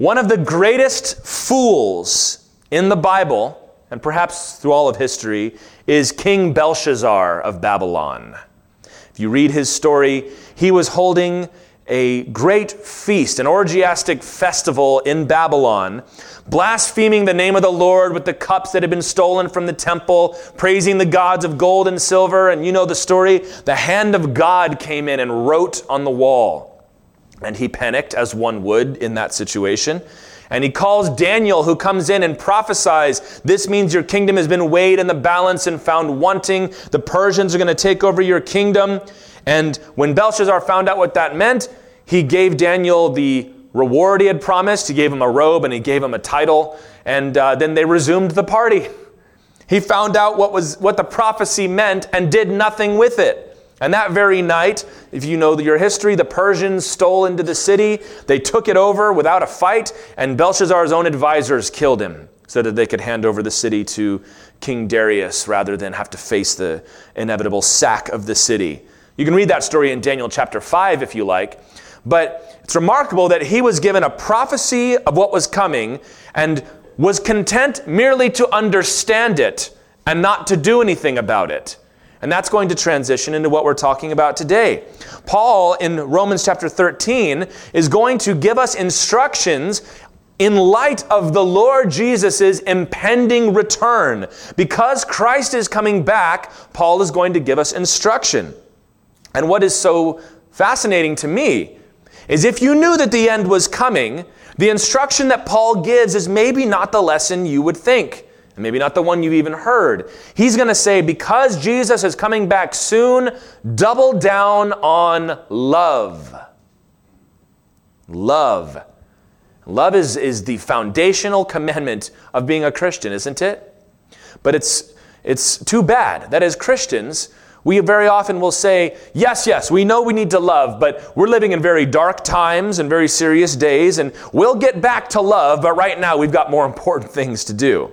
One of the greatest fools in the Bible, and perhaps through all of history, is King Belshazzar of Babylon. If you read his story, he was holding a great feast, an orgiastic festival in Babylon, blaspheming the name of the Lord with the cups that had been stolen from the temple, praising the gods of gold and silver. And you know the story. The hand of God came in and wrote on the wall. And he panicked, as one would in that situation. And he calls Daniel, who comes in and prophesies, This means your kingdom has been weighed in the balance and found wanting. The Persians are going to take over your kingdom. And when Belshazzar found out what that meant, he gave Daniel the reward he had promised. He gave him a robe and he gave him a title. And uh, then they resumed the party. He found out what, was, what the prophecy meant and did nothing with it. And that very night, if you know your history, the Persians stole into the city. They took it over without a fight, and Belshazzar's own advisors killed him so that they could hand over the city to King Darius rather than have to face the inevitable sack of the city. You can read that story in Daniel chapter 5 if you like. But it's remarkable that he was given a prophecy of what was coming and was content merely to understand it and not to do anything about it. And that's going to transition into what we're talking about today. Paul in Romans chapter 13 is going to give us instructions in light of the Lord Jesus' impending return. Because Christ is coming back, Paul is going to give us instruction. And what is so fascinating to me is if you knew that the end was coming, the instruction that Paul gives is maybe not the lesson you would think and maybe not the one you've even heard. He's going to say, because Jesus is coming back soon, double down on love. Love. Love is, is the foundational commandment of being a Christian, isn't it? But it's, it's too bad that as Christians, we very often will say, yes, yes, we know we need to love, but we're living in very dark times and very serious days, and we'll get back to love, but right now we've got more important things to do.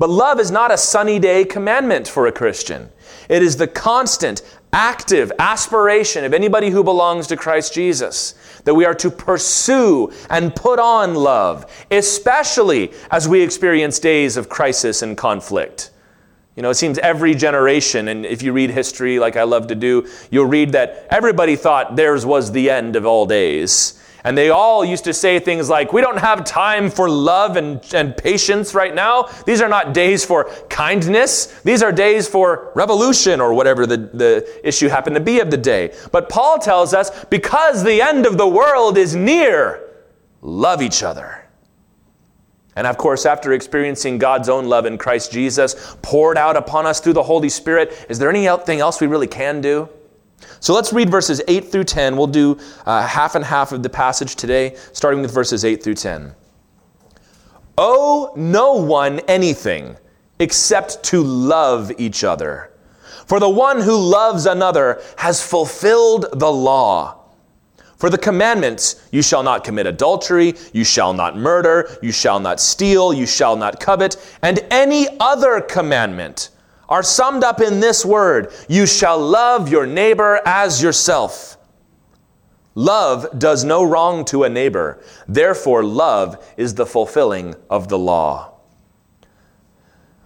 But love is not a sunny day commandment for a Christian. It is the constant, active aspiration of anybody who belongs to Christ Jesus that we are to pursue and put on love, especially as we experience days of crisis and conflict. You know, it seems every generation, and if you read history like I love to do, you'll read that everybody thought theirs was the end of all days. And they all used to say things like, We don't have time for love and, and patience right now. These are not days for kindness. These are days for revolution or whatever the, the issue happened to be of the day. But Paul tells us, because the end of the world is near, love each other. And of course, after experiencing God's own love in Christ Jesus poured out upon us through the Holy Spirit, is there anything else we really can do? So let's read verses 8 through 10. We'll do uh, half and half of the passage today, starting with verses 8 through 10. Owe no one anything except to love each other. For the one who loves another has fulfilled the law. For the commandments, you shall not commit adultery, you shall not murder, you shall not steal, you shall not covet, and any other commandment are summed up in this word You shall love your neighbor as yourself. Love does no wrong to a neighbor. Therefore, love is the fulfilling of the law.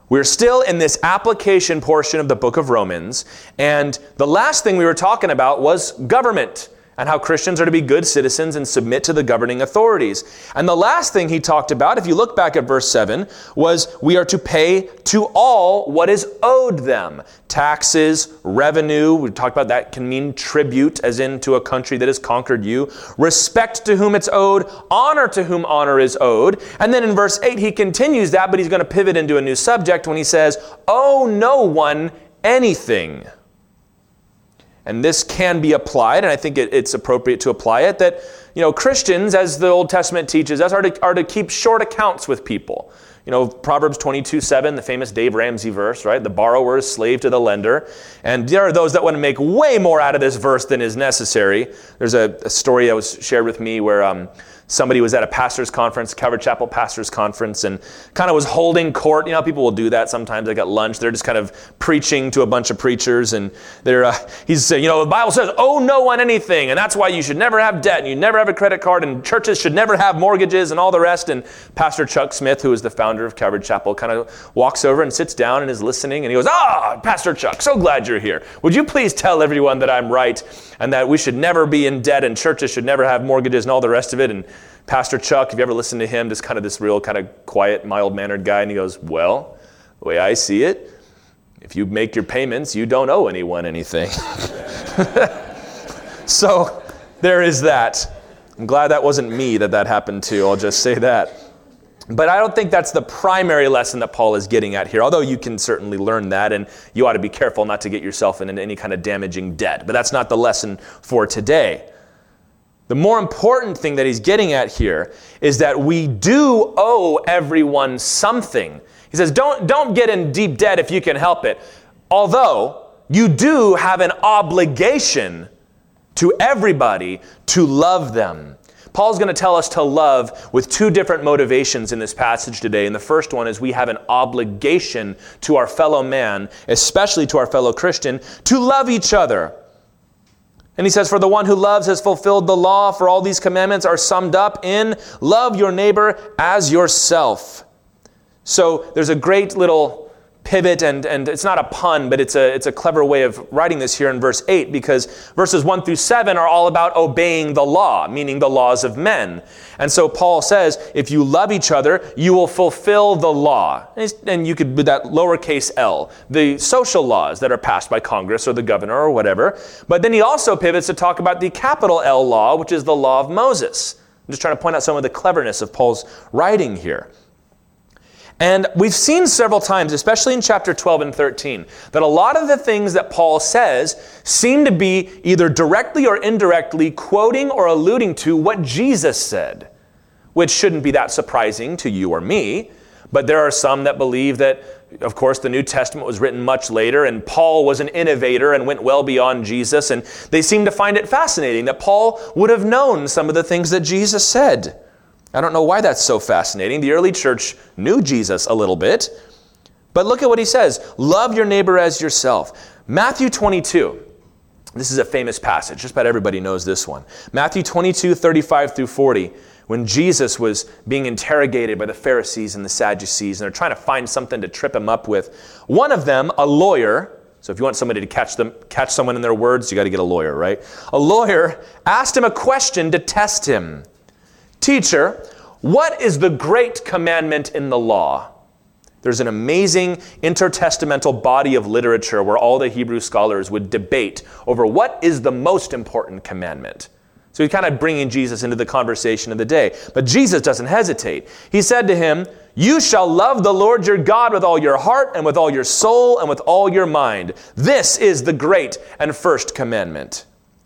We're still in this application portion of the book of Romans, and the last thing we were talking about was government and how Christians are to be good citizens and submit to the governing authorities. And the last thing he talked about, if you look back at verse 7, was we are to pay to all what is owed them taxes, revenue. We talked about that can mean tribute, as in to a country that has conquered you, respect to whom it's owed, honor to whom honor is owed. And then in verse 8, he continues that, but he's going to pivot into a new subject when he says, Owe no one anything. And this can be applied, and I think it, it's appropriate to apply it, that you know, Christians, as the Old Testament teaches us, are to, are to keep short accounts with people. You know, Proverbs 22 7, the famous Dave Ramsey verse, right? The borrower is slave to the lender. And there are those that want to make way more out of this verse than is necessary. There's a, a story that was shared with me where um, somebody was at a pastor's conference, Calvary Chapel pastor's conference, and kind of was holding court. You know, people will do that sometimes. They got lunch. They're just kind of preaching to a bunch of preachers, and they're uh, he's saying, you know, the Bible says, "Oh no one anything," and that's why you should never have debt, and you never have a credit card, and churches should never have mortgages, and all the rest. And Pastor Chuck Smith, who is the founder of Calvary Chapel, kind of walks over and sits down and is listening, and he goes, "Ah, Pastor Chuck, so glad you're here. Would you please tell everyone that I'm right, and that we should never be in debt, and churches should never have mortgages, and all the rest of it?" And Pastor Chuck, if you ever listened to him, just kind of this real kind of quiet, mild mannered guy, and he goes, Well, the way I see it, if you make your payments, you don't owe anyone anything. so there is that. I'm glad that wasn't me that that happened to. I'll just say that. But I don't think that's the primary lesson that Paul is getting at here, although you can certainly learn that, and you ought to be careful not to get yourself into any kind of damaging debt. But that's not the lesson for today. The more important thing that he's getting at here is that we do owe everyone something. He says, don't, don't get in deep debt if you can help it. Although you do have an obligation to everybody to love them. Paul's going to tell us to love with two different motivations in this passage today. And the first one is we have an obligation to our fellow man, especially to our fellow Christian, to love each other. And he says, For the one who loves has fulfilled the law, for all these commandments are summed up in love your neighbor as yourself. So there's a great little pivot, and, and it's not a pun, but it's a, it's a clever way of writing this here in verse 8 because verses 1 through 7 are all about obeying the law, meaning the laws of men. And so Paul says, if you love each other, you will fulfill the law. And you could, with that lowercase l, the social laws that are passed by Congress or the governor or whatever. But then he also pivots to talk about the capital L law, which is the law of Moses. I'm just trying to point out some of the cleverness of Paul's writing here. And we've seen several times, especially in chapter 12 and 13, that a lot of the things that Paul says seem to be either directly or indirectly quoting or alluding to what Jesus said, which shouldn't be that surprising to you or me. But there are some that believe that, of course, the New Testament was written much later, and Paul was an innovator and went well beyond Jesus. And they seem to find it fascinating that Paul would have known some of the things that Jesus said. I don't know why that's so fascinating. The early church knew Jesus a little bit. But look at what he says love your neighbor as yourself. Matthew 22. This is a famous passage. Just about everybody knows this one. Matthew 22, 35 through 40. When Jesus was being interrogated by the Pharisees and the Sadducees, and they're trying to find something to trip him up with. One of them, a lawyer, so if you want somebody to catch them, catch someone in their words, you got to get a lawyer, right? A lawyer asked him a question to test him. Teacher, what is the great commandment in the law? There's an amazing intertestamental body of literature where all the Hebrew scholars would debate over what is the most important commandment. So he's kind of bringing Jesus into the conversation of the day. But Jesus doesn't hesitate. He said to him, You shall love the Lord your God with all your heart and with all your soul and with all your mind. This is the great and first commandment.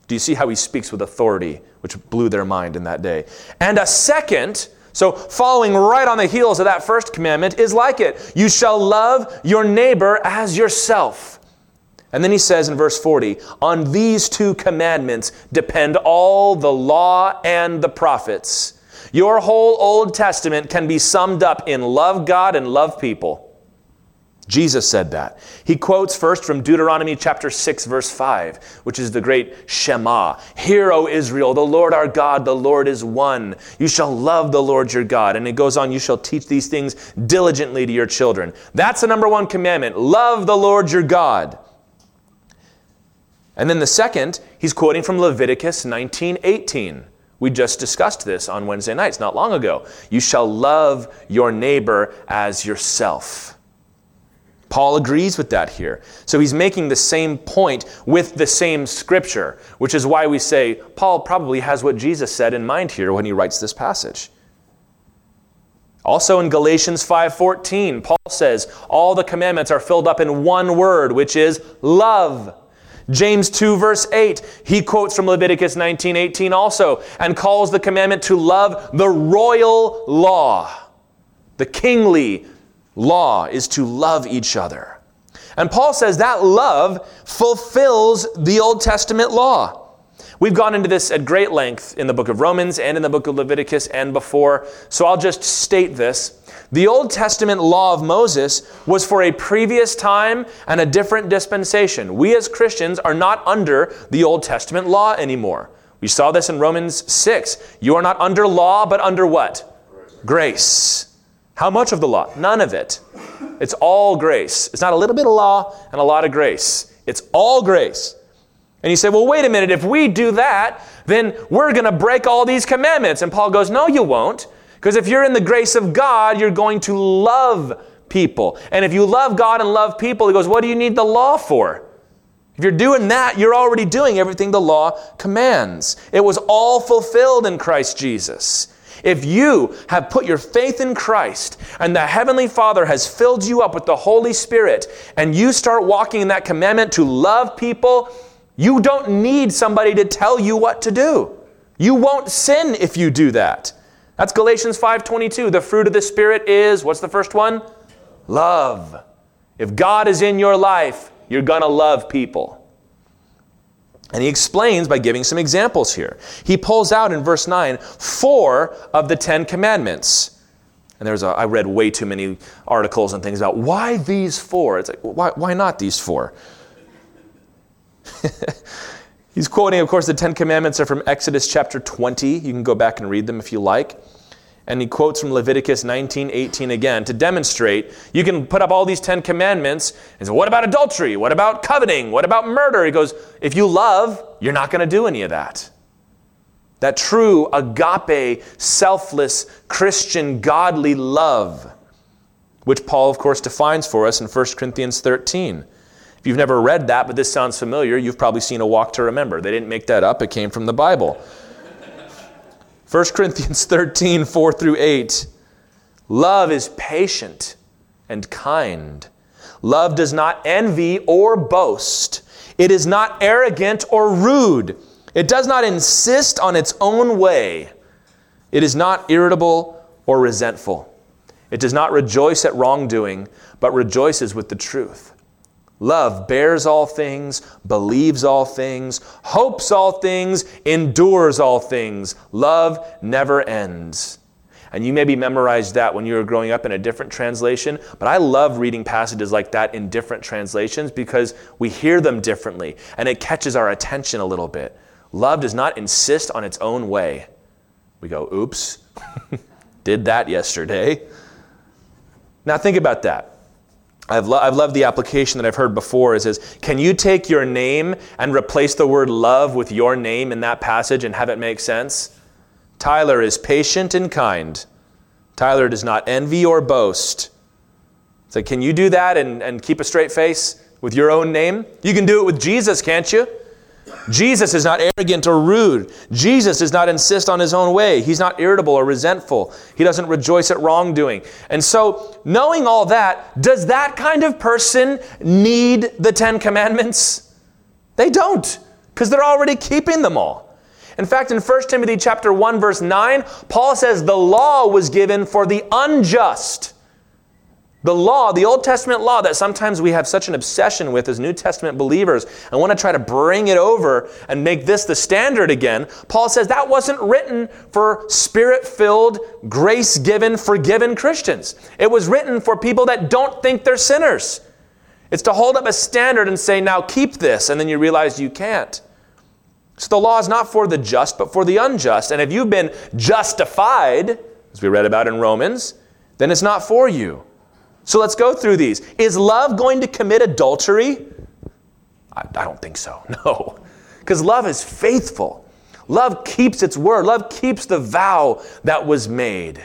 Do you see how he speaks with authority, which blew their mind in that day? And a second, so following right on the heels of that first commandment, is like it You shall love your neighbor as yourself. And then he says in verse 40 On these two commandments depend all the law and the prophets. Your whole Old Testament can be summed up in love God and love people. Jesus said that. He quotes first from Deuteronomy chapter 6, verse 5, which is the great Shema. Hear, O Israel, the Lord our God, the Lord is one. You shall love the Lord your God. And it goes on, you shall teach these things diligently to your children. That's the number one commandment. Love the Lord your God. And then the second, he's quoting from Leviticus 19, 18. We just discussed this on Wednesday nights, not long ago. You shall love your neighbor as yourself. Paul agrees with that here. So he's making the same point with the same scripture, which is why we say Paul probably has what Jesus said in mind here when he writes this passage. Also in Galatians 5:14, Paul says, "All the commandments are filled up in one word, which is love." James 2 verse 8, he quotes from Leviticus 19:18 also and calls the commandment to love the royal law. The kingly law is to love each other. And Paul says that love fulfills the Old Testament law. We've gone into this at great length in the book of Romans and in the book of Leviticus and before, so I'll just state this. The Old Testament law of Moses was for a previous time and a different dispensation. We as Christians are not under the Old Testament law anymore. We saw this in Romans 6. You are not under law, but under what? Grace. How much of the law? None of it. It's all grace. It's not a little bit of law and a lot of grace. It's all grace. And you say, well, wait a minute, if we do that, then we're going to break all these commandments. And Paul goes, no, you won't. Because if you're in the grace of God, you're going to love people. And if you love God and love people, he goes, what do you need the law for? If you're doing that, you're already doing everything the law commands. It was all fulfilled in Christ Jesus. If you have put your faith in Christ and the Heavenly Father has filled you up with the Holy Spirit and you start walking in that commandment to love people, you don't need somebody to tell you what to do. You won't sin if you do that. That's Galatians 5:22. The fruit of the spirit is what's the first one? Love. If God is in your life, you're going to love people. And he explains by giving some examples here. He pulls out in verse 9 four of the 10 commandments. And there's a, I read way too many articles and things about why these four. It's like, why, why not these four? He's quoting, of course, the Ten Commandments are from Exodus chapter 20. You can go back and read them if you like. And he quotes from Leviticus 19, 18 again to demonstrate you can put up all these Ten Commandments and say, what about adultery? What about coveting? What about murder? He goes, if you love, you're not going to do any of that. That true agape, selfless, Christian, godly love, which Paul, of course, defines for us in 1 Corinthians 13. If you've never read that, but this sounds familiar, you've probably seen a walk to remember. They didn't make that up, it came from the Bible. 1 Corinthians 13, 4 through 8. Love is patient and kind. Love does not envy or boast. It is not arrogant or rude. It does not insist on its own way. It is not irritable or resentful. It does not rejoice at wrongdoing, but rejoices with the truth. Love bears all things, believes all things, hopes all things, endures all things. Love never ends. And you maybe memorized that when you were growing up in a different translation, but I love reading passages like that in different translations because we hear them differently and it catches our attention a little bit. Love does not insist on its own way. We go, oops, did that yesterday. Now think about that. I've, lo- I've loved the application that I've heard before. It says, Can you take your name and replace the word love with your name in that passage and have it make sense? Tyler is patient and kind. Tyler does not envy or boast. So, can you do that and, and keep a straight face with your own name? You can do it with Jesus, can't you? Jesus is not arrogant or rude. Jesus does not insist on his own way. He's not irritable or resentful. He doesn't rejoice at wrongdoing. And so, knowing all that, does that kind of person need the Ten Commandments? They don't, because they're already keeping them all. In fact, in 1 Timothy chapter 1 verse 9, Paul says the law was given for the unjust the law, the Old Testament law that sometimes we have such an obsession with as New Testament believers and want to try to bring it over and make this the standard again, Paul says that wasn't written for spirit filled, grace given, forgiven Christians. It was written for people that don't think they're sinners. It's to hold up a standard and say, now keep this, and then you realize you can't. So the law is not for the just, but for the unjust. And if you've been justified, as we read about in Romans, then it's not for you. So let's go through these. Is love going to commit adultery? I, I don't think so. No. Because love is faithful. Love keeps its word. Love keeps the vow that was made.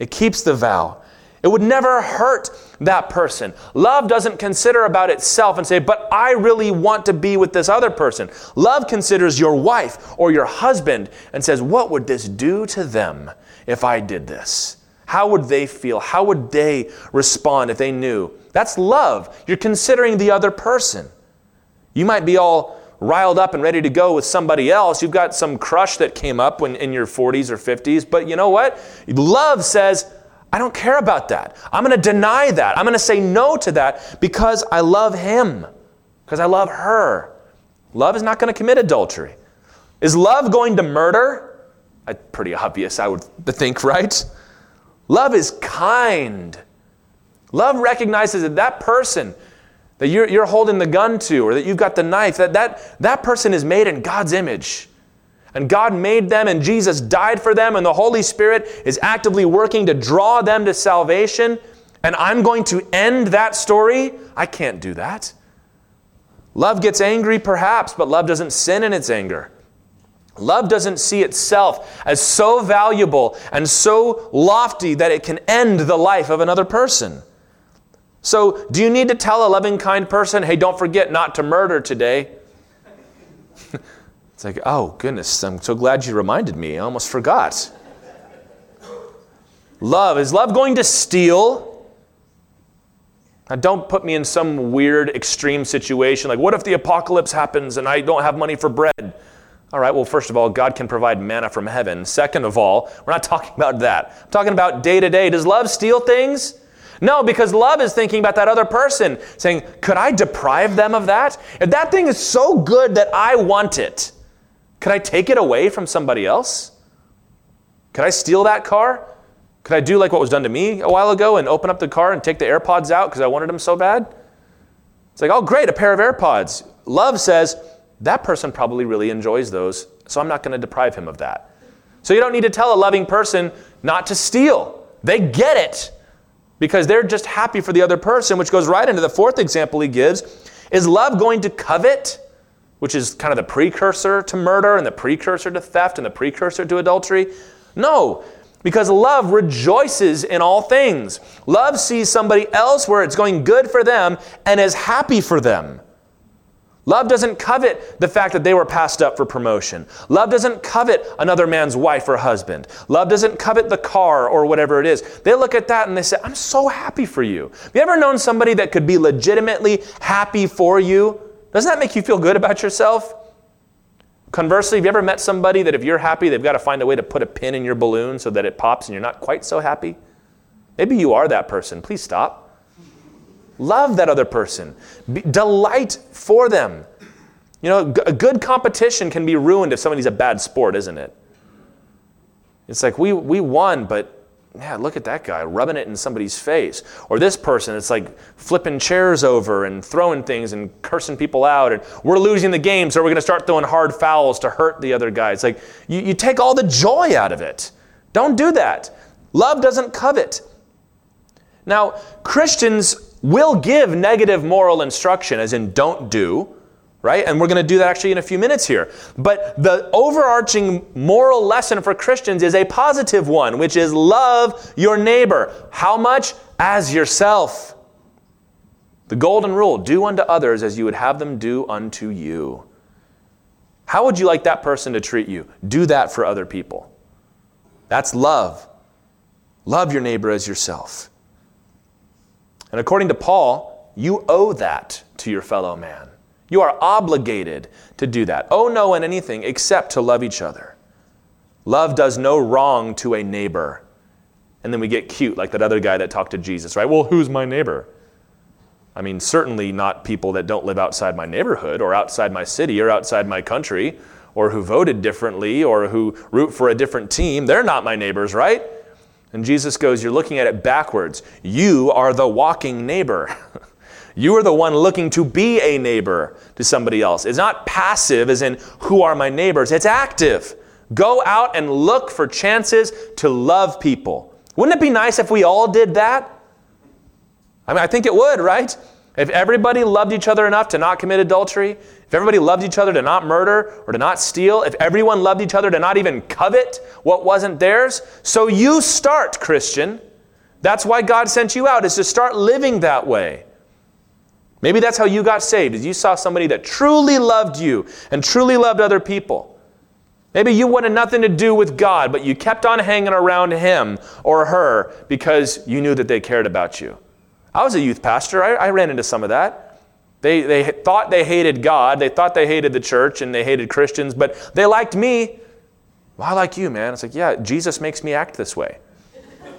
It keeps the vow. It would never hurt that person. Love doesn't consider about itself and say, but I really want to be with this other person. Love considers your wife or your husband and says, what would this do to them if I did this? How would they feel? How would they respond if they knew? That's love. You're considering the other person. You might be all riled up and ready to go with somebody else. You've got some crush that came up when in your 40s or 50s, but you know what? Love says, I don't care about that. I'm going to deny that. I'm going to say no to that because I love him, because I love her. Love is not going to commit adultery. Is love going to murder? Pretty obvious, I would think, right? Love is kind. Love recognizes that that person that you're, you're holding the gun to or that you've got the knife, that, that that person is made in God's image. And God made them, and Jesus died for them, and the Holy Spirit is actively working to draw them to salvation. And I'm going to end that story? I can't do that. Love gets angry, perhaps, but love doesn't sin in its anger. Love doesn't see itself as so valuable and so lofty that it can end the life of another person. So, do you need to tell a loving, kind person, hey, don't forget not to murder today? it's like, oh, goodness, I'm so glad you reminded me. I almost forgot. love. Is love going to steal? Now, don't put me in some weird, extreme situation like, what if the apocalypse happens and I don't have money for bread? All right, well, first of all, God can provide manna from heaven. Second of all, we're not talking about that. I'm talking about day to day. Does love steal things? No, because love is thinking about that other person, saying, Could I deprive them of that? If that thing is so good that I want it, could I take it away from somebody else? Could I steal that car? Could I do like what was done to me a while ago and open up the car and take the AirPods out because I wanted them so bad? It's like, oh, great, a pair of AirPods. Love says, that person probably really enjoys those, so I'm not going to deprive him of that. So you don't need to tell a loving person not to steal. They get it because they're just happy for the other person, which goes right into the fourth example he gives. Is love going to covet, which is kind of the precursor to murder and the precursor to theft and the precursor to adultery? No, because love rejoices in all things. Love sees somebody else where it's going good for them and is happy for them. Love doesn't covet the fact that they were passed up for promotion. Love doesn't covet another man's wife or husband. Love doesn't covet the car or whatever it is. They look at that and they say, I'm so happy for you. Have you ever known somebody that could be legitimately happy for you? Doesn't that make you feel good about yourself? Conversely, have you ever met somebody that if you're happy, they've got to find a way to put a pin in your balloon so that it pops and you're not quite so happy? Maybe you are that person. Please stop. Love that other person. Be, delight for them. You know, a good competition can be ruined if somebody's a bad sport, isn't it? It's like we, we won, but yeah, look at that guy rubbing it in somebody's face. Or this person, it's like flipping chairs over and throwing things and cursing people out. And we're losing the game, so we're going to start throwing hard fouls to hurt the other guy. It's like you, you take all the joy out of it. Don't do that. Love doesn't covet. Now, Christians will give negative moral instruction, as in don't do, right? And we're going to do that actually in a few minutes here. But the overarching moral lesson for Christians is a positive one, which is love your neighbor. How much? As yourself. The golden rule do unto others as you would have them do unto you. How would you like that person to treat you? Do that for other people. That's love. Love your neighbor as yourself. And according to Paul, you owe that to your fellow man. You are obligated to do that. Owe no one anything except to love each other. Love does no wrong to a neighbor. And then we get cute, like that other guy that talked to Jesus, right? Well, who's my neighbor? I mean, certainly not people that don't live outside my neighborhood or outside my city or outside my country or who voted differently or who root for a different team. They're not my neighbors, right? And Jesus goes, You're looking at it backwards. You are the walking neighbor. you are the one looking to be a neighbor to somebody else. It's not passive, as in, Who are my neighbors? It's active. Go out and look for chances to love people. Wouldn't it be nice if we all did that? I mean, I think it would, right? If everybody loved each other enough to not commit adultery, if everybody loved each other to not murder or to not steal, if everyone loved each other to not even covet what wasn't theirs, so you start, Christian. That's why God sent you out, is to start living that way. Maybe that's how you got saved, is you saw somebody that truly loved you and truly loved other people. Maybe you wanted nothing to do with God, but you kept on hanging around him or her because you knew that they cared about you. I was a youth pastor. I, I ran into some of that. They, they thought they hated God, they thought they hated the church, and they hated Christians, but they liked me. Well, I like you, man. It's like, yeah, Jesus makes me act this way.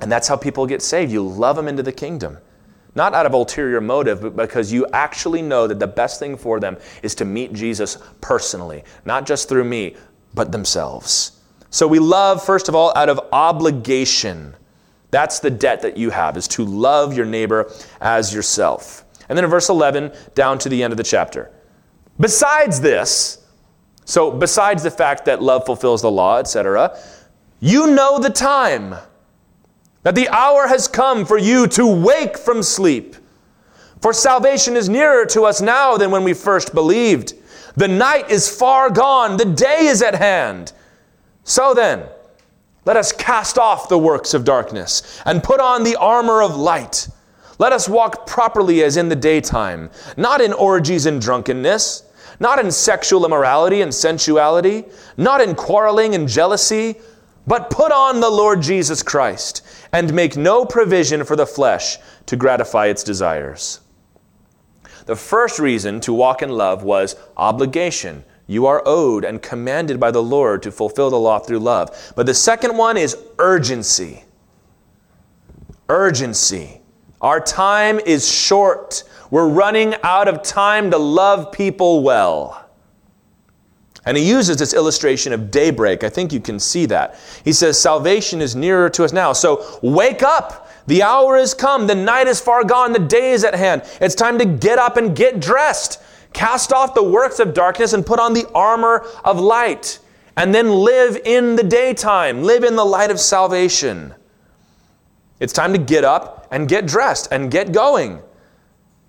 And that's how people get saved. You love them into the kingdom. Not out of ulterior motive, but because you actually know that the best thing for them is to meet Jesus personally, not just through me, but themselves. So we love, first of all, out of obligation. That's the debt that you have, is to love your neighbor as yourself. And then in verse 11, down to the end of the chapter. Besides this, so besides the fact that love fulfills the law, etc., you know the time that the hour has come for you to wake from sleep. For salvation is nearer to us now than when we first believed. The night is far gone, the day is at hand. So then, let us cast off the works of darkness and put on the armor of light. Let us walk properly as in the daytime, not in orgies and drunkenness, not in sexual immorality and sensuality, not in quarreling and jealousy but put on the Lord Jesus Christ and make no provision for the flesh to gratify its desires. The first reason to walk in love was obligation. You are owed and commanded by the Lord to fulfill the law through love. But the second one is urgency. Urgency. Our time is short. We're running out of time to love people well. And he uses this illustration of daybreak. I think you can see that. He says, Salvation is nearer to us now. So wake up. The hour is come. The night is far gone. The day is at hand. It's time to get up and get dressed. Cast off the works of darkness and put on the armor of light. And then live in the daytime. Live in the light of salvation. It's time to get up and get dressed and get going.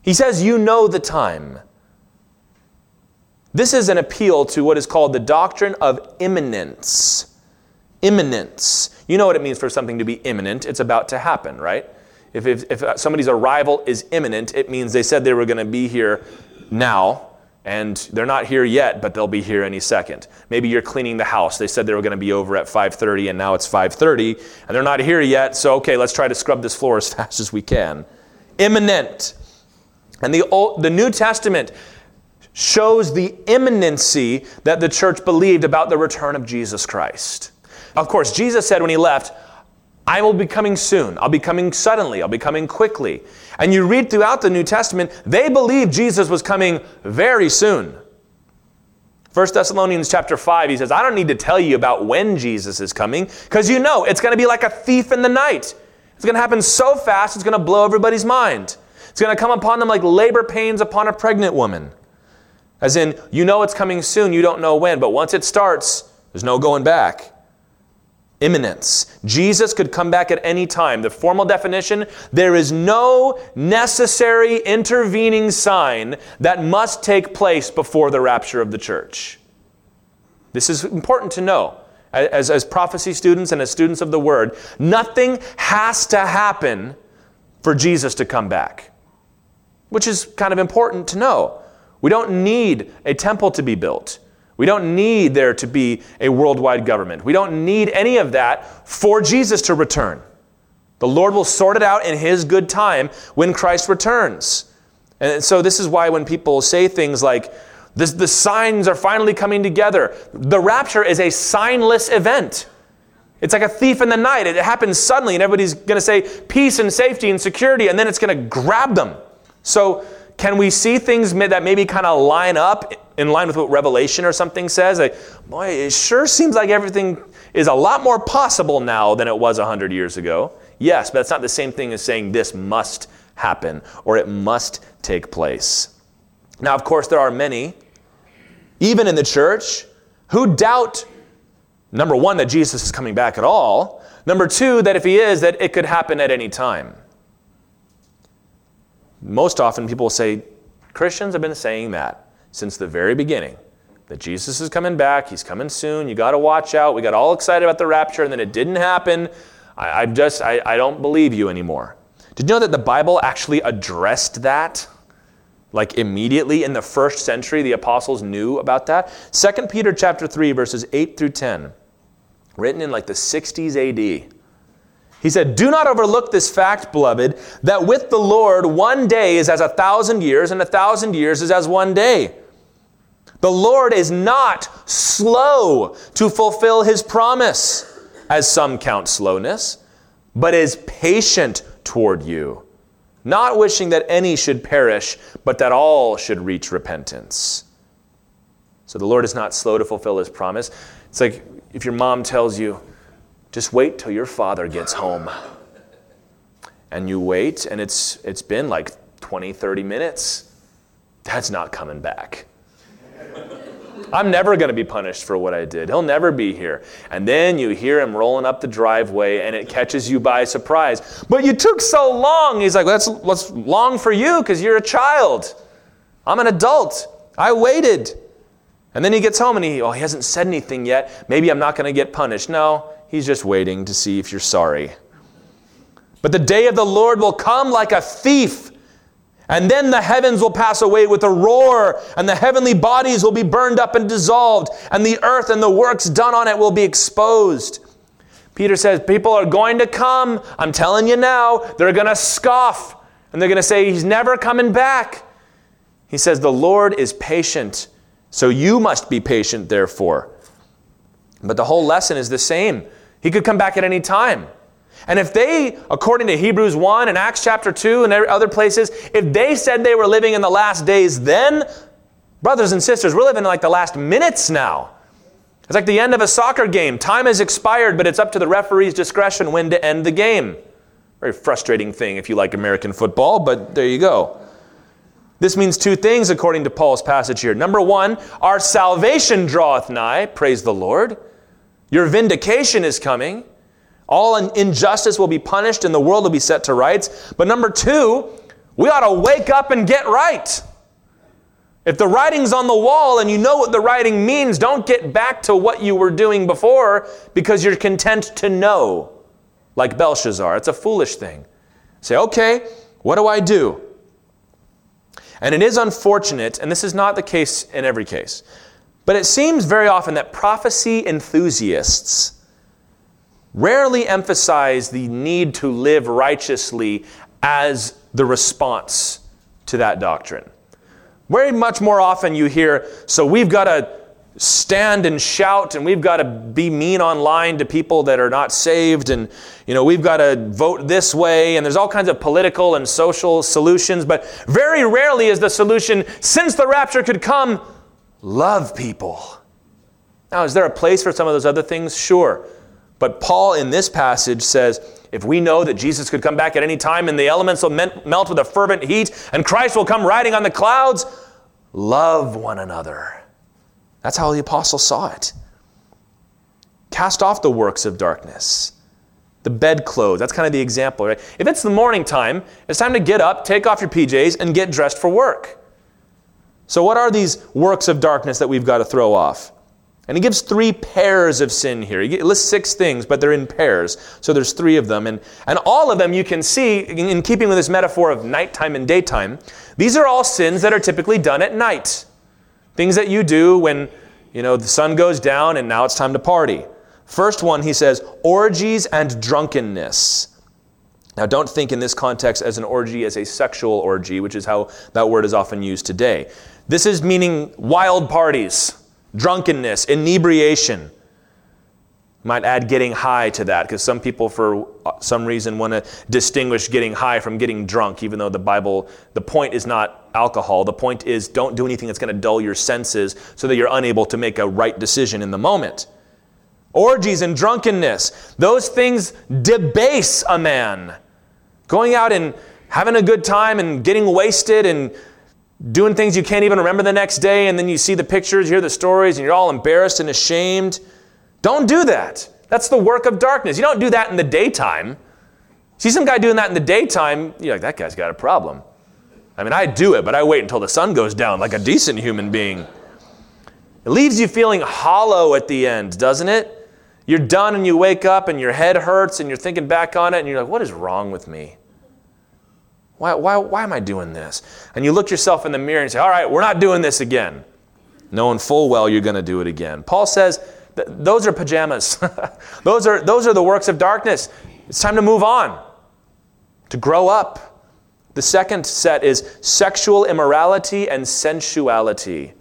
He says, You know the time. This is an appeal to what is called the doctrine of imminence. Imminence. You know what it means for something to be imminent. It's about to happen, right? If, if, if somebody's arrival is imminent, it means they said they were going to be here now, and they're not here yet, but they'll be here any second. Maybe you're cleaning the house. They said they were going to be over at 5:30, and now it's 5:30, and they're not here yet. So okay, let's try to scrub this floor as fast as we can. Imminent. And the Old, the New Testament shows the imminency that the church believed about the return of Jesus Christ. Of course, Jesus said when he left, I will be coming soon. I'll be coming suddenly. I'll be coming quickly. And you read throughout the New Testament, they believed Jesus was coming very soon. 1 Thessalonians chapter 5, he says, I don't need to tell you about when Jesus is coming, because you know it's going to be like a thief in the night. It's going to happen so fast, it's going to blow everybody's mind. It's going to come upon them like labor pains upon a pregnant woman. As in, you know it's coming soon, you don't know when, but once it starts, there's no going back. Imminence. Jesus could come back at any time. The formal definition there is no necessary intervening sign that must take place before the rapture of the church. This is important to know. As, as prophecy students and as students of the word, nothing has to happen for Jesus to come back, which is kind of important to know. We don't need a temple to be built. We don't need there to be a worldwide government. We don't need any of that for Jesus to return. The Lord will sort it out in His good time when Christ returns. And so, this is why when people say things like, this, the signs are finally coming together, the rapture is a signless event. It's like a thief in the night. It happens suddenly, and everybody's going to say peace and safety and security, and then it's going to grab them. So, can we see things that maybe kind of line up in line with what Revelation or something says? Like, boy, it sure seems like everything is a lot more possible now than it was 100 years ago. Yes, but it's not the same thing as saying this must happen or it must take place. Now, of course, there are many, even in the church, who doubt number one, that Jesus is coming back at all, number two, that if he is, that it could happen at any time. Most often, people will say, Christians have been saying that since the very beginning that Jesus is coming back, he's coming soon, you got to watch out. We got all excited about the rapture, and then it didn't happen. I, I just, I, I don't believe you anymore. Did you know that the Bible actually addressed that? Like immediately in the first century, the apostles knew about that. 2 Peter chapter 3, verses 8 through 10, written in like the 60s AD. He said, Do not overlook this fact, beloved, that with the Lord one day is as a thousand years, and a thousand years is as one day. The Lord is not slow to fulfill his promise, as some count slowness, but is patient toward you, not wishing that any should perish, but that all should reach repentance. So the Lord is not slow to fulfill his promise. It's like if your mom tells you, just wait till your father gets home. And you wait, and it's, it's been like 20, 30 minutes. Dad's not coming back. I'm never going to be punished for what I did. He'll never be here. And then you hear him rolling up the driveway and it catches you by surprise. But you took so long. He's like, that's, that's long for you because you're a child. I'm an adult. I waited. And then he gets home and he, oh, he hasn't said anything yet. Maybe I'm not going to get punished. No, he's just waiting to see if you're sorry. But the day of the Lord will come like a thief. And then the heavens will pass away with a roar, and the heavenly bodies will be burned up and dissolved, and the earth and the works done on it will be exposed. Peter says, People are going to come. I'm telling you now, they're going to scoff, and they're going to say, He's never coming back. He says, The Lord is patient, so you must be patient, therefore. But the whole lesson is the same. He could come back at any time. And if they, according to Hebrews 1 and Acts chapter 2 and other places, if they said they were living in the last days then, brothers and sisters, we're living in like the last minutes now. It's like the end of a soccer game. Time has expired, but it's up to the referee's discretion when to end the game. Very frustrating thing if you like American football, but there you go. This means two things according to Paul's passage here. Number one, our salvation draweth nigh, praise the Lord. Your vindication is coming. All injustice will be punished and the world will be set to rights. But number two, we ought to wake up and get right. If the writing's on the wall and you know what the writing means, don't get back to what you were doing before because you're content to know, like Belshazzar. It's a foolish thing. Say, okay, what do I do? And it is unfortunate, and this is not the case in every case, but it seems very often that prophecy enthusiasts rarely emphasize the need to live righteously as the response to that doctrine. Very much more often you hear, so we've got to stand and shout and we've got to be mean online to people that are not saved and you know we've got to vote this way and there's all kinds of political and social solutions but very rarely is the solution since the rapture could come love people now is there a place for some of those other things sure but Paul in this passage says, if we know that Jesus could come back at any time and the elements will melt with a fervent heat and Christ will come riding on the clouds, love one another. That's how the apostle saw it. Cast off the works of darkness. The bedclothes, that's kind of the example, right? If it's the morning time, it's time to get up, take off your PJs, and get dressed for work. So, what are these works of darkness that we've got to throw off? And he gives three pairs of sin here. He lists six things, but they're in pairs. So there's three of them. And, and all of them you can see, in keeping with this metaphor of nighttime and daytime, these are all sins that are typically done at night. Things that you do when, you know, the sun goes down and now it's time to party. First one, he says, orgies and drunkenness. Now, don't think in this context as an orgy as a sexual orgy, which is how that word is often used today. This is meaning wild parties drunkenness, inebriation. Might add getting high to that because some people, for uh, some reason, want to distinguish getting high from getting drunk, even though the Bible, the point is not alcohol. The point is don't do anything that's going to dull your senses so that you're unable to make a right decision in the moment. Orgies and drunkenness, those things debase a man. Going out and having a good time and getting wasted and doing things you can't even remember the next day, and then you see the pictures, you hear the stories, and you're all embarrassed and ashamed. Don't do that. That's the work of darkness. You don't do that in the daytime. See some guy doing that in the daytime, you're like, that guy's got a problem. I mean, I do it, but I wait until the sun goes down like a decent human being. It leaves you feeling hollow at the end, doesn't it? You're done and you wake up and your head hurts and you're thinking back on it and you're like, what is wrong with me? Why, why, why am I doing this? And you look yourself in the mirror and say, All right, we're not doing this again, knowing full well you're going to do it again. Paul says, Those are pajamas. those, are, those are the works of darkness. It's time to move on, to grow up. The second set is sexual immorality and sensuality.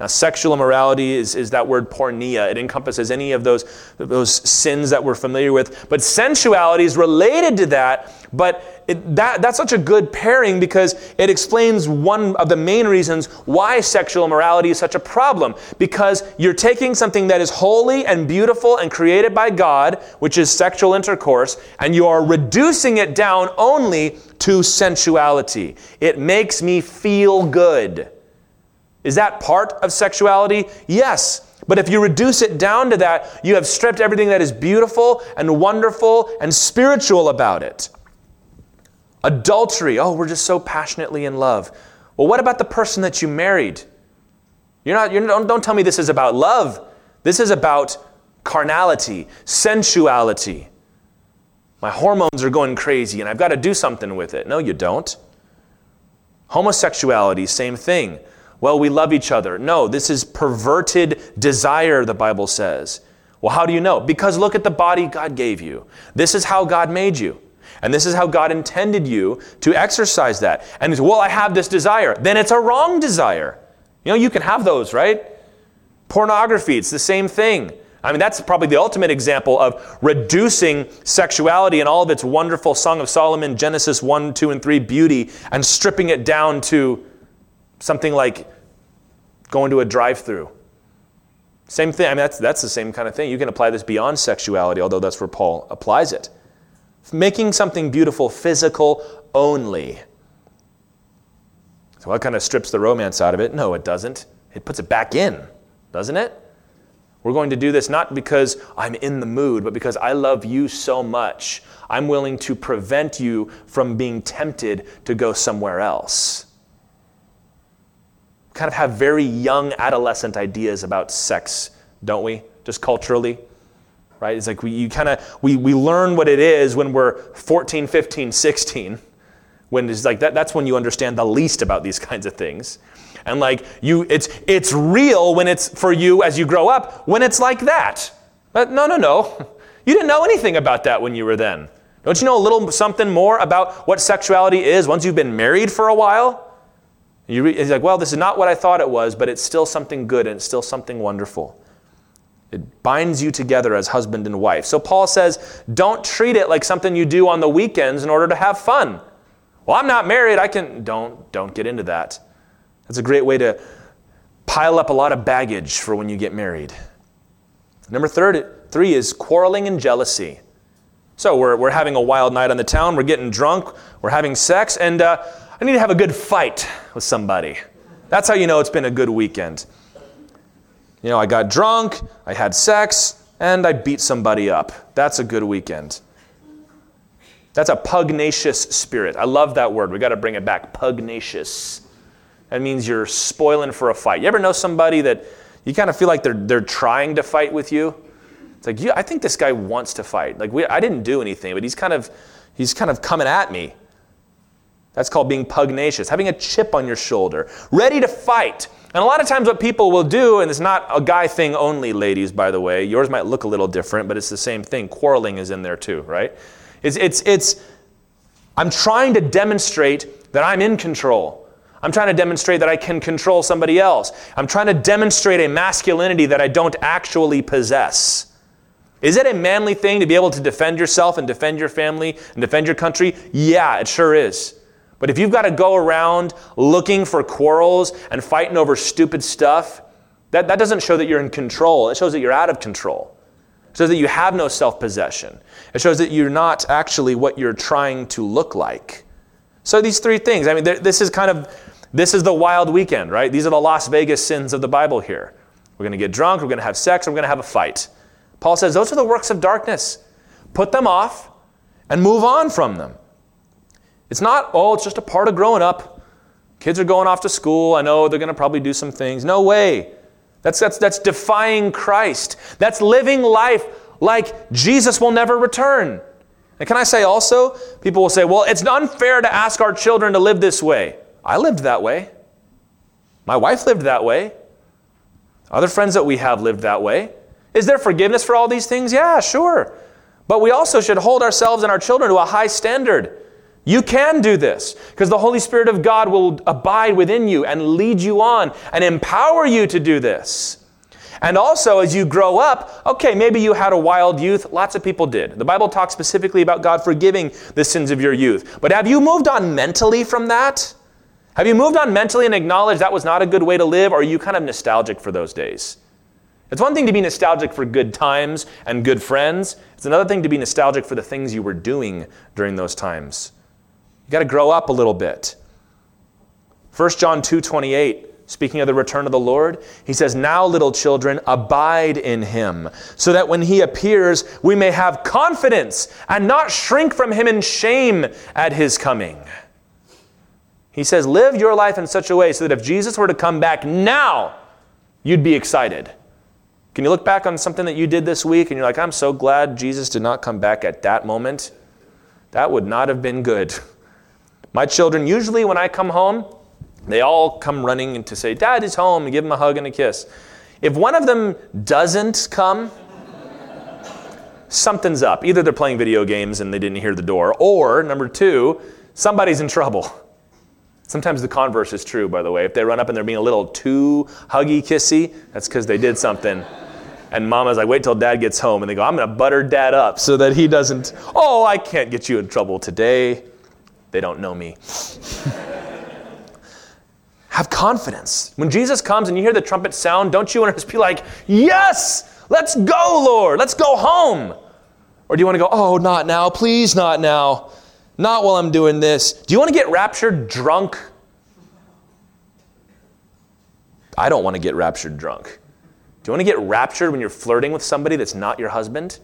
Now, sexual immorality is, is that word porneia. It encompasses any of those, those sins that we're familiar with. But sensuality is related to that, but it, that, that's such a good pairing because it explains one of the main reasons why sexual immorality is such a problem. Because you're taking something that is holy and beautiful and created by God, which is sexual intercourse, and you are reducing it down only to sensuality. It makes me feel good. Is that part of sexuality? Yes. But if you reduce it down to that, you have stripped everything that is beautiful and wonderful and spiritual about it. Adultery. Oh, we're just so passionately in love. Well, what about the person that you married? You're not, you're, don't, don't tell me this is about love. This is about carnality, sensuality. My hormones are going crazy and I've got to do something with it. No, you don't. Homosexuality, same thing. Well, we love each other. No, this is perverted desire, the Bible says. Well, how do you know? Because look at the body God gave you. This is how God made you. And this is how God intended you to exercise that. And it's, well, I have this desire. Then it's a wrong desire. You know, you can have those, right? Pornography, it's the same thing. I mean, that's probably the ultimate example of reducing sexuality and all of its wonderful Song of Solomon, Genesis 1, 2, and 3 beauty, and stripping it down to something like going to a drive through. Same thing. I mean, that's, that's the same kind of thing. You can apply this beyond sexuality, although that's where Paul applies it. Making something beautiful physical only. So, what kind of strips the romance out of it? No, it doesn't. It puts it back in, doesn't it? We're going to do this not because I'm in the mood, but because I love you so much. I'm willing to prevent you from being tempted to go somewhere else kind of have very young adolescent ideas about sex, don't we? Just culturally, right? It's like we, you kind of, we, we learn what it is when we're 14, 15, 16. When it's like that, that's when you understand the least about these kinds of things. And like you, it's, it's real when it's for you as you grow up, when it's like that. But no, no, no. You didn't know anything about that when you were then. Don't you know a little something more about what sexuality is once you've been married for a while? You re- he's like, well, this is not what I thought it was, but it's still something good and it's still something wonderful. It binds you together as husband and wife. So Paul says, don't treat it like something you do on the weekends in order to have fun. Well, I'm not married. I can. Don't, don't get into that. That's a great way to pile up a lot of baggage for when you get married. Number third, three is quarreling and jealousy. So we're, we're having a wild night on the town. We're getting drunk. We're having sex. And uh, I need to have a good fight with somebody. That's how you know it's been a good weekend. You know, I got drunk, I had sex, and I beat somebody up. That's a good weekend. That's a pugnacious spirit. I love that word. We got to bring it back. Pugnacious. That means you're spoiling for a fight. You ever know somebody that you kind of feel like they're, they're trying to fight with you? It's like, yeah, I think this guy wants to fight. Like, we, I didn't do anything, but he's kind of, he's kind of coming at me. That's called being pugnacious, having a chip on your shoulder, ready to fight. And a lot of times, what people will do, and it's not a guy thing only, ladies, by the way, yours might look a little different, but it's the same thing. Quarreling is in there too, right? It's, it's, it's I'm trying to demonstrate that I'm in control. I'm trying to demonstrate that I can control somebody else. I'm trying to demonstrate a masculinity that I don't actually possess. Is it a manly thing to be able to defend yourself and defend your family and defend your country? Yeah, it sure is. But if you've got to go around looking for quarrels and fighting over stupid stuff, that, that doesn't show that you're in control. It shows that you're out of control. It shows that you have no self possession. It shows that you're not actually what you're trying to look like. So these three things, I mean, this is kind of, this is the wild weekend, right? These are the Las Vegas sins of the Bible here. We're going to get drunk, we're going to have sex, we're going to have a fight. Paul says those are the works of darkness. Put them off and move on from them. It's not, oh, it's just a part of growing up. Kids are going off to school. I know they're going to probably do some things. No way. That's, that's, that's defying Christ. That's living life like Jesus will never return. And can I say also, people will say, well, it's unfair to ask our children to live this way. I lived that way. My wife lived that way. Other friends that we have lived that way. Is there forgiveness for all these things? Yeah, sure. But we also should hold ourselves and our children to a high standard. You can do this because the Holy Spirit of God will abide within you and lead you on and empower you to do this. And also, as you grow up, okay, maybe you had a wild youth. Lots of people did. The Bible talks specifically about God forgiving the sins of your youth. But have you moved on mentally from that? Have you moved on mentally and acknowledged that was not a good way to live, or are you kind of nostalgic for those days? It's one thing to be nostalgic for good times and good friends. It's another thing to be nostalgic for the things you were doing during those times. You got to grow up a little bit. 1 John 2 28 Speaking of the return of the Lord, he says, Now, little children, abide in him, so that when he appears, we may have confidence and not shrink from him in shame at his coming. He says, Live your life in such a way so that if Jesus were to come back now, you'd be excited. Can you look back on something that you did this week and you're like, I'm so glad Jesus did not come back at that moment? That would not have been good. My children, usually when I come home, they all come running to say, Dad is home, and give him a hug and a kiss. If one of them doesn't come, something's up. Either they're playing video games and they didn't hear the door, or number two, somebody's in trouble. Sometimes the converse is true, by the way. If they run up and they're being a little too huggy kissy, that's because they did something. And mama's like, wait till dad gets home. And they go, I'm going to butter dad up so that he doesn't, oh, I can't get you in trouble today. They don't know me. Have confidence. When Jesus comes and you hear the trumpet sound, don't you want to just be like, Yes, let's go, Lord, let's go home? Or do you want to go, Oh, not now, please, not now, not while I'm doing this? Do you want to get raptured drunk? I don't want to get raptured drunk. Do you want to get raptured when you're flirting with somebody that's not your husband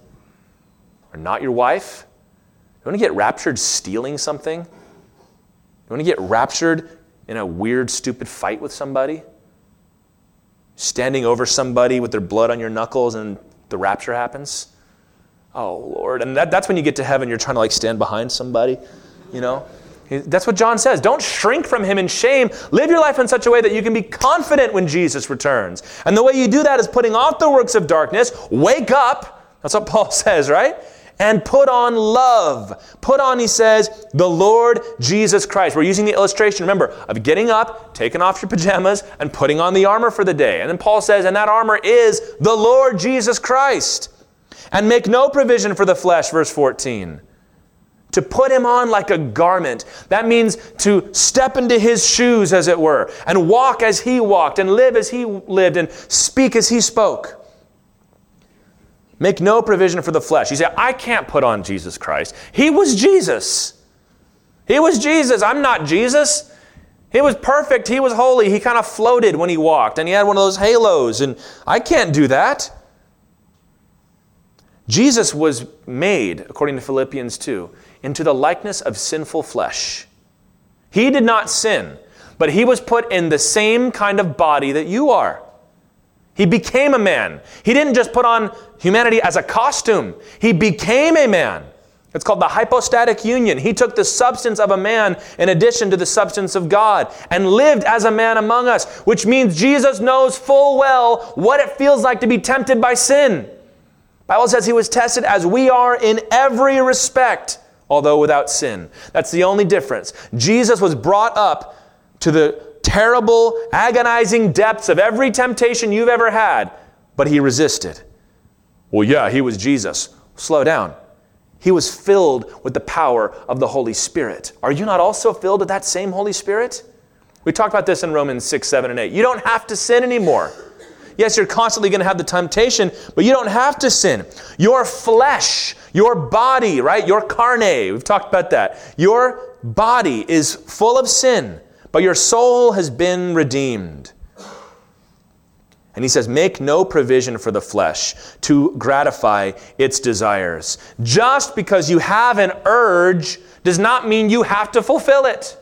or not your wife? You want to get raptured stealing something? You want to get raptured in a weird, stupid fight with somebody? Standing over somebody with their blood on your knuckles and the rapture happens? Oh, Lord. And that, that's when you get to heaven, you're trying to like stand behind somebody, you know? That's what John says. Don't shrink from him in shame. Live your life in such a way that you can be confident when Jesus returns. And the way you do that is putting off the works of darkness. Wake up. That's what Paul says, right? And put on love. Put on, he says, the Lord Jesus Christ. We're using the illustration, remember, of getting up, taking off your pajamas, and putting on the armor for the day. And then Paul says, and that armor is the Lord Jesus Christ. And make no provision for the flesh, verse 14 to put him on like a garment. That means to step into his shoes, as it were, and walk as he walked, and live as he lived, and speak as he spoke. Make no provision for the flesh. You say, I can't put on Jesus Christ. He was Jesus. He was Jesus. I'm not Jesus. He was perfect. He was holy. He kind of floated when he walked, and he had one of those halos, and I can't do that. Jesus was made, according to Philippians 2, into the likeness of sinful flesh. He did not sin, but he was put in the same kind of body that you are. He became a man. He didn't just put on humanity as a costume, he became a man. It's called the hypostatic union. He took the substance of a man in addition to the substance of God and lived as a man among us, which means Jesus knows full well what it feels like to be tempted by sin. Bible says he was tested as we are in every respect, although without sin. That's the only difference. Jesus was brought up to the terrible, agonizing depths of every temptation you've ever had, but he resisted. Well, yeah, he was Jesus. Slow down. He was filled with the power of the Holy Spirit. Are you not also filled with that same Holy Spirit? We talked about this in Romans 6, 7, and 8. You don't have to sin anymore. Yes, you're constantly going to have the temptation, but you don't have to sin. Your flesh, your body, right? Your carne, we've talked about that. Your body is full of sin but your soul has been redeemed. And he says, Make no provision for the flesh to gratify its desires. Just because you have an urge does not mean you have to fulfill it.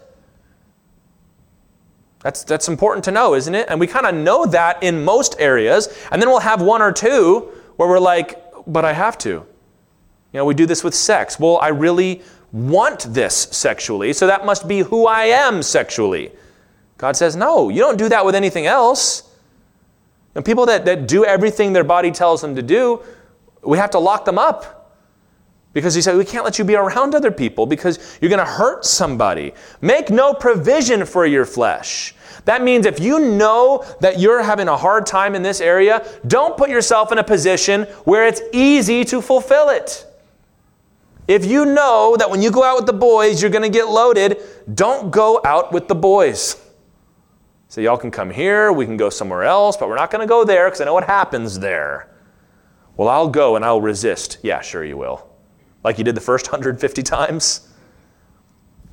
That's, that's important to know, isn't it? And we kind of know that in most areas. And then we'll have one or two where we're like, but I have to. You know, we do this with sex. Well, I really want this sexually, so that must be who I am sexually. God says, no, you don't do that with anything else. And people that, that do everything their body tells them to do, we have to lock them up. Because he said, We can't let you be around other people because you're going to hurt somebody. Make no provision for your flesh. That means if you know that you're having a hard time in this area, don't put yourself in a position where it's easy to fulfill it. If you know that when you go out with the boys, you're going to get loaded, don't go out with the boys. So, y'all can come here, we can go somewhere else, but we're not going to go there because I know what happens there. Well, I'll go and I'll resist. Yeah, sure you will. Like you did the first 150 times.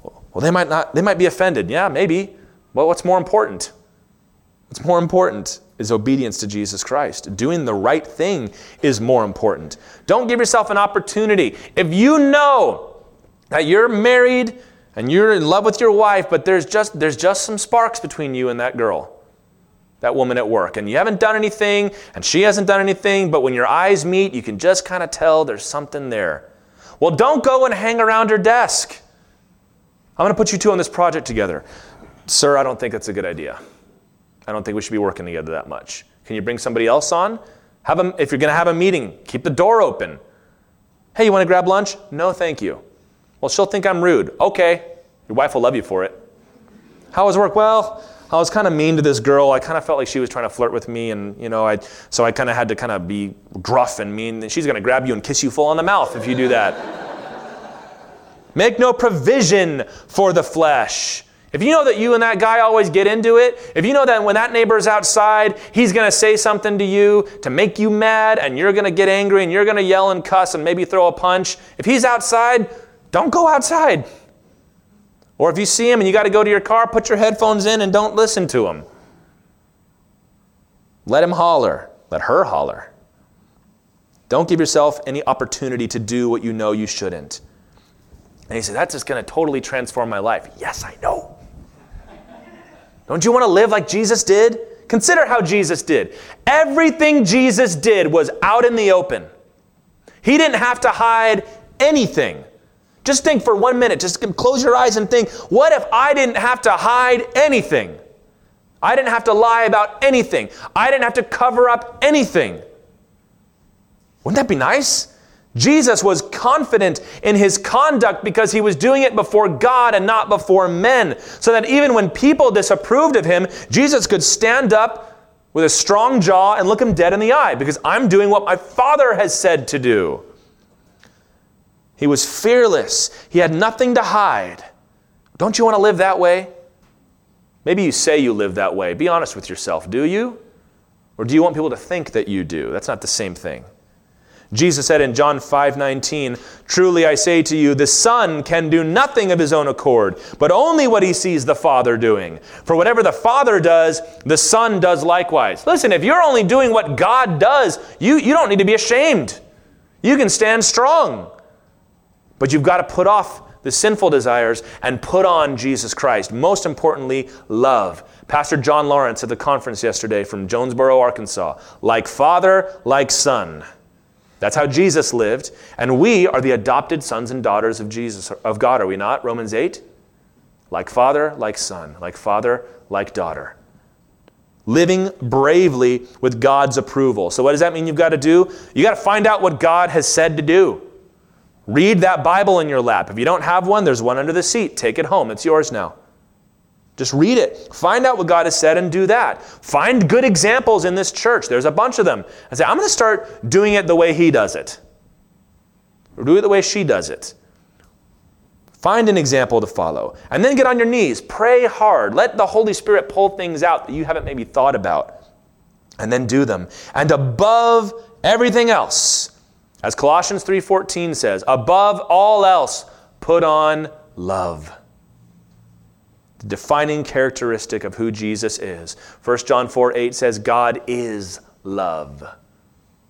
Well, they might not, they might be offended. Yeah, maybe. Well, what's more important? What's more important is obedience to Jesus Christ. Doing the right thing is more important. Don't give yourself an opportunity. If you know that you're married and you're in love with your wife, but there's just, there's just some sparks between you and that girl, that woman at work, and you haven't done anything and she hasn't done anything, but when your eyes meet, you can just kind of tell there's something there. Well, don't go and hang around her desk. I'm going to put you two on this project together. Sir, I don't think that's a good idea. I don't think we should be working together that much. Can you bring somebody else on? Have a, if you're going to have a meeting, keep the door open. Hey, you want to grab lunch? No, thank you. Well, she'll think I'm rude. Okay, your wife will love you for it. How was work? Well, I was kind of mean to this girl. I kind of felt like she was trying to flirt with me, and you know, I so I kind of had to kind of be gruff and mean. She's going to grab you and kiss you full on the mouth if you do that. Make no provision for the flesh. If you know that you and that guy always get into it, if you know that when that neighbor's outside, he's going to say something to you to make you mad and you're going to get angry and you're going to yell and cuss and maybe throw a punch, if he's outside, don't go outside. Or if you see him and you got to go to your car, put your headphones in and don't listen to him. Let him holler. Let her holler. Don't give yourself any opportunity to do what you know you shouldn't. And he said, That's just going to totally transform my life. Yes, I know. Don't you want to live like Jesus did? Consider how Jesus did. Everything Jesus did was out in the open. He didn't have to hide anything. Just think for one minute, just close your eyes and think what if I didn't have to hide anything? I didn't have to lie about anything. I didn't have to cover up anything. Wouldn't that be nice? Jesus was confident in his conduct because he was doing it before God and not before men. So that even when people disapproved of him, Jesus could stand up with a strong jaw and look him dead in the eye because I'm doing what my Father has said to do. He was fearless, he had nothing to hide. Don't you want to live that way? Maybe you say you live that way. Be honest with yourself. Do you? Or do you want people to think that you do? That's not the same thing. Jesus said in John 5:19, "Truly I say to you, the Son can do nothing of his own accord, but only what he sees the Father doing. For whatever the Father does, the Son does likewise." Listen, if you're only doing what God does, you, you don't need to be ashamed. You can stand strong. But you've got to put off the sinful desires and put on Jesus Christ. Most importantly, love. Pastor John Lawrence at the conference yesterday from Jonesboro, Arkansas. Like father, like son. That's how Jesus lived, and we are the adopted sons and daughters of Jesus of God, are we not? Romans 8. Like father, like son, like father, like daughter. Living bravely with God's approval. So what does that mean you've got to do? You got to find out what God has said to do. Read that Bible in your lap. If you don't have one, there's one under the seat. Take it home. It's yours now. Just read it. Find out what God has said and do that. Find good examples in this church. There's a bunch of them. And say, I'm going to start doing it the way he does it. Or do it the way she does it. Find an example to follow. And then get on your knees. Pray hard. Let the Holy Spirit pull things out that you haven't maybe thought about. And then do them. And above everything else, as Colossians 3:14 says, above all else, put on love the defining characteristic of who Jesus is. 1 John 4 8 says, God is love.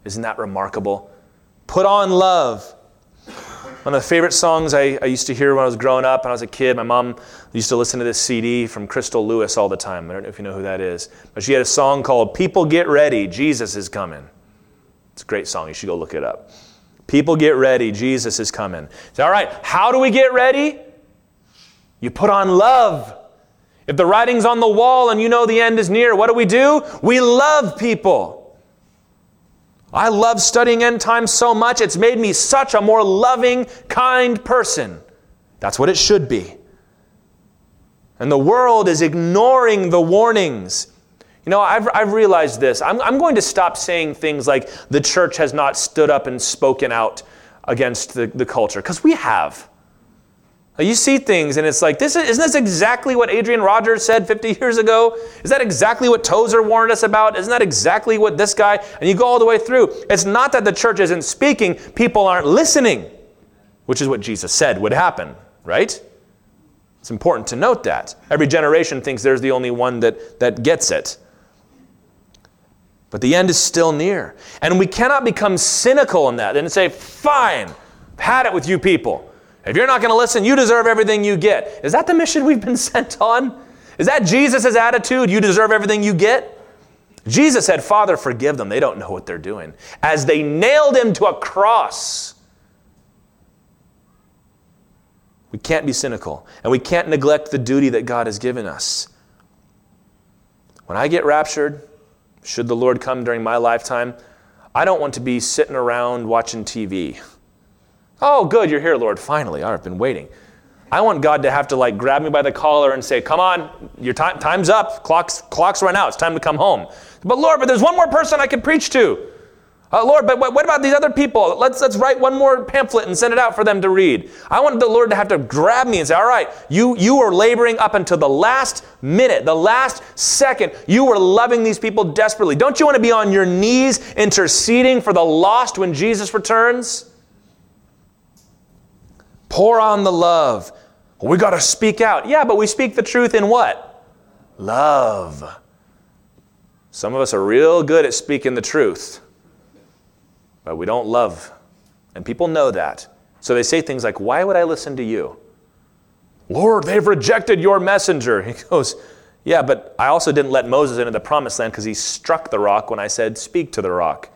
Isn't that remarkable? Put on love. One of the favorite songs I, I, used to hear when I was growing up and I was a kid, my mom used to listen to this CD from Crystal Lewis all the time. I don't know if you know who that is. But she had a song called People Get Ready, Jesus is Coming. It's a great song. You should go look it up. People get ready, Jesus is coming. So, all right, how do we get ready? You put on love. If the writing's on the wall and you know the end is near, what do we do? We love people. I love studying end times so much, it's made me such a more loving, kind person. That's what it should be. And the world is ignoring the warnings. You know, I've, I've realized this. I'm, I'm going to stop saying things like the church has not stood up and spoken out against the, the culture, because we have. You see things and it's like, this is, isn't this exactly what Adrian Rogers said 50 years ago? Is that exactly what Tozer warned us about? Isn't that exactly what this guy? And you go all the way through. It's not that the church isn't speaking, people aren't listening, which is what Jesus said would happen, right? It's important to note that. Every generation thinks there's the only one that, that gets it. But the end is still near. And we cannot become cynical in that and say, fine, had it with you people. If you're not going to listen, you deserve everything you get. Is that the mission we've been sent on? Is that Jesus' attitude? You deserve everything you get? Jesus said, Father, forgive them. They don't know what they're doing. As they nailed him to a cross. We can't be cynical, and we can't neglect the duty that God has given us. When I get raptured, should the Lord come during my lifetime, I don't want to be sitting around watching TV. Oh, good, you're here, Lord. Finally, I've been waiting. I want God to have to like grab me by the collar and say, "Come on, your time, time's up. Clocks, clocks run out. It's time to come home." But Lord, but there's one more person I could preach to. Uh, Lord, but what about these other people? Let's let's write one more pamphlet and send it out for them to read. I wanted the Lord to have to grab me and say, "All right, you you were laboring up until the last minute, the last second. You were loving these people desperately. Don't you want to be on your knees interceding for the lost when Jesus returns?" Pour on the love. We got to speak out. Yeah, but we speak the truth in what? Love. Some of us are real good at speaking the truth, but we don't love. And people know that. So they say things like, Why would I listen to you? Lord, they've rejected your messenger. He goes, Yeah, but I also didn't let Moses into the promised land because he struck the rock when I said, Speak to the rock.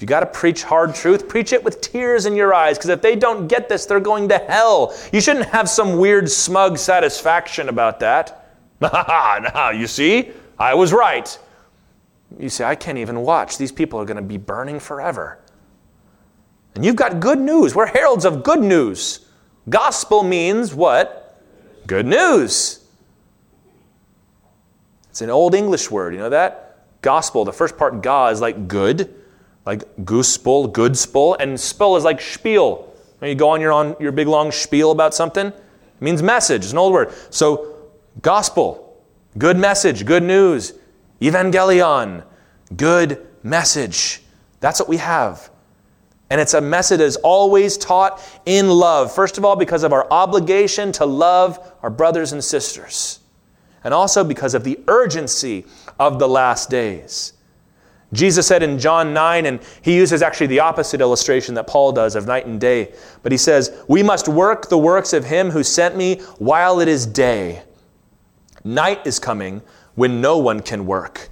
If you got to preach hard truth, preach it with tears in your eyes, because if they don't get this, they're going to hell. You shouldn't have some weird, smug satisfaction about that. now, you see, I was right. You say, I can't even watch. These people are going to be burning forever. And you've got good news. We're heralds of good news. Gospel means what? Good news. It's an old English word, you know that? Gospel, the first part, ga, is like good like goospel, good spul, and spill is like spiel. When you go on your, on your big long spiel about something, it means message. It's an old word. So, gospel, good message, good news. Evangelion, good message. That's what we have. And it's a message that is always taught in love. First of all, because of our obligation to love our brothers and sisters, and also because of the urgency of the last days. Jesus said in John 9, and he uses actually the opposite illustration that Paul does of night and day, but he says, We must work the works of him who sent me while it is day. Night is coming when no one can work.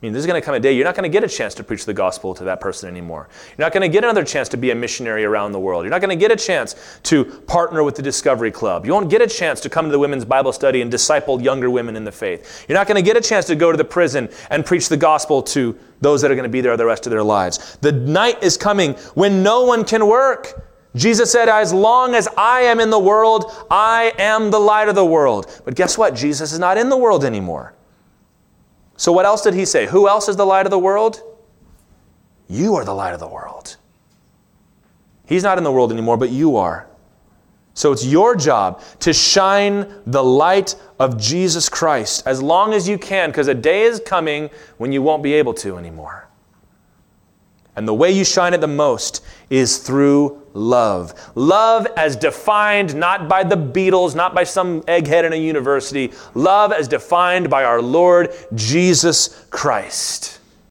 I mean, there's going to come a day you're not going to get a chance to preach the gospel to that person anymore. You're not going to get another chance to be a missionary around the world. You're not going to get a chance to partner with the Discovery Club. You won't get a chance to come to the women's Bible study and disciple younger women in the faith. You're not going to get a chance to go to the prison and preach the gospel to those that are going to be there the rest of their lives. The night is coming when no one can work. Jesus said, As long as I am in the world, I am the light of the world. But guess what? Jesus is not in the world anymore. So, what else did he say? Who else is the light of the world? You are the light of the world. He's not in the world anymore, but you are. So, it's your job to shine the light of Jesus Christ as long as you can, because a day is coming when you won't be able to anymore. And the way you shine it the most is through love. Love as defined not by the Beatles, not by some egghead in a university. Love as defined by our Lord Jesus Christ.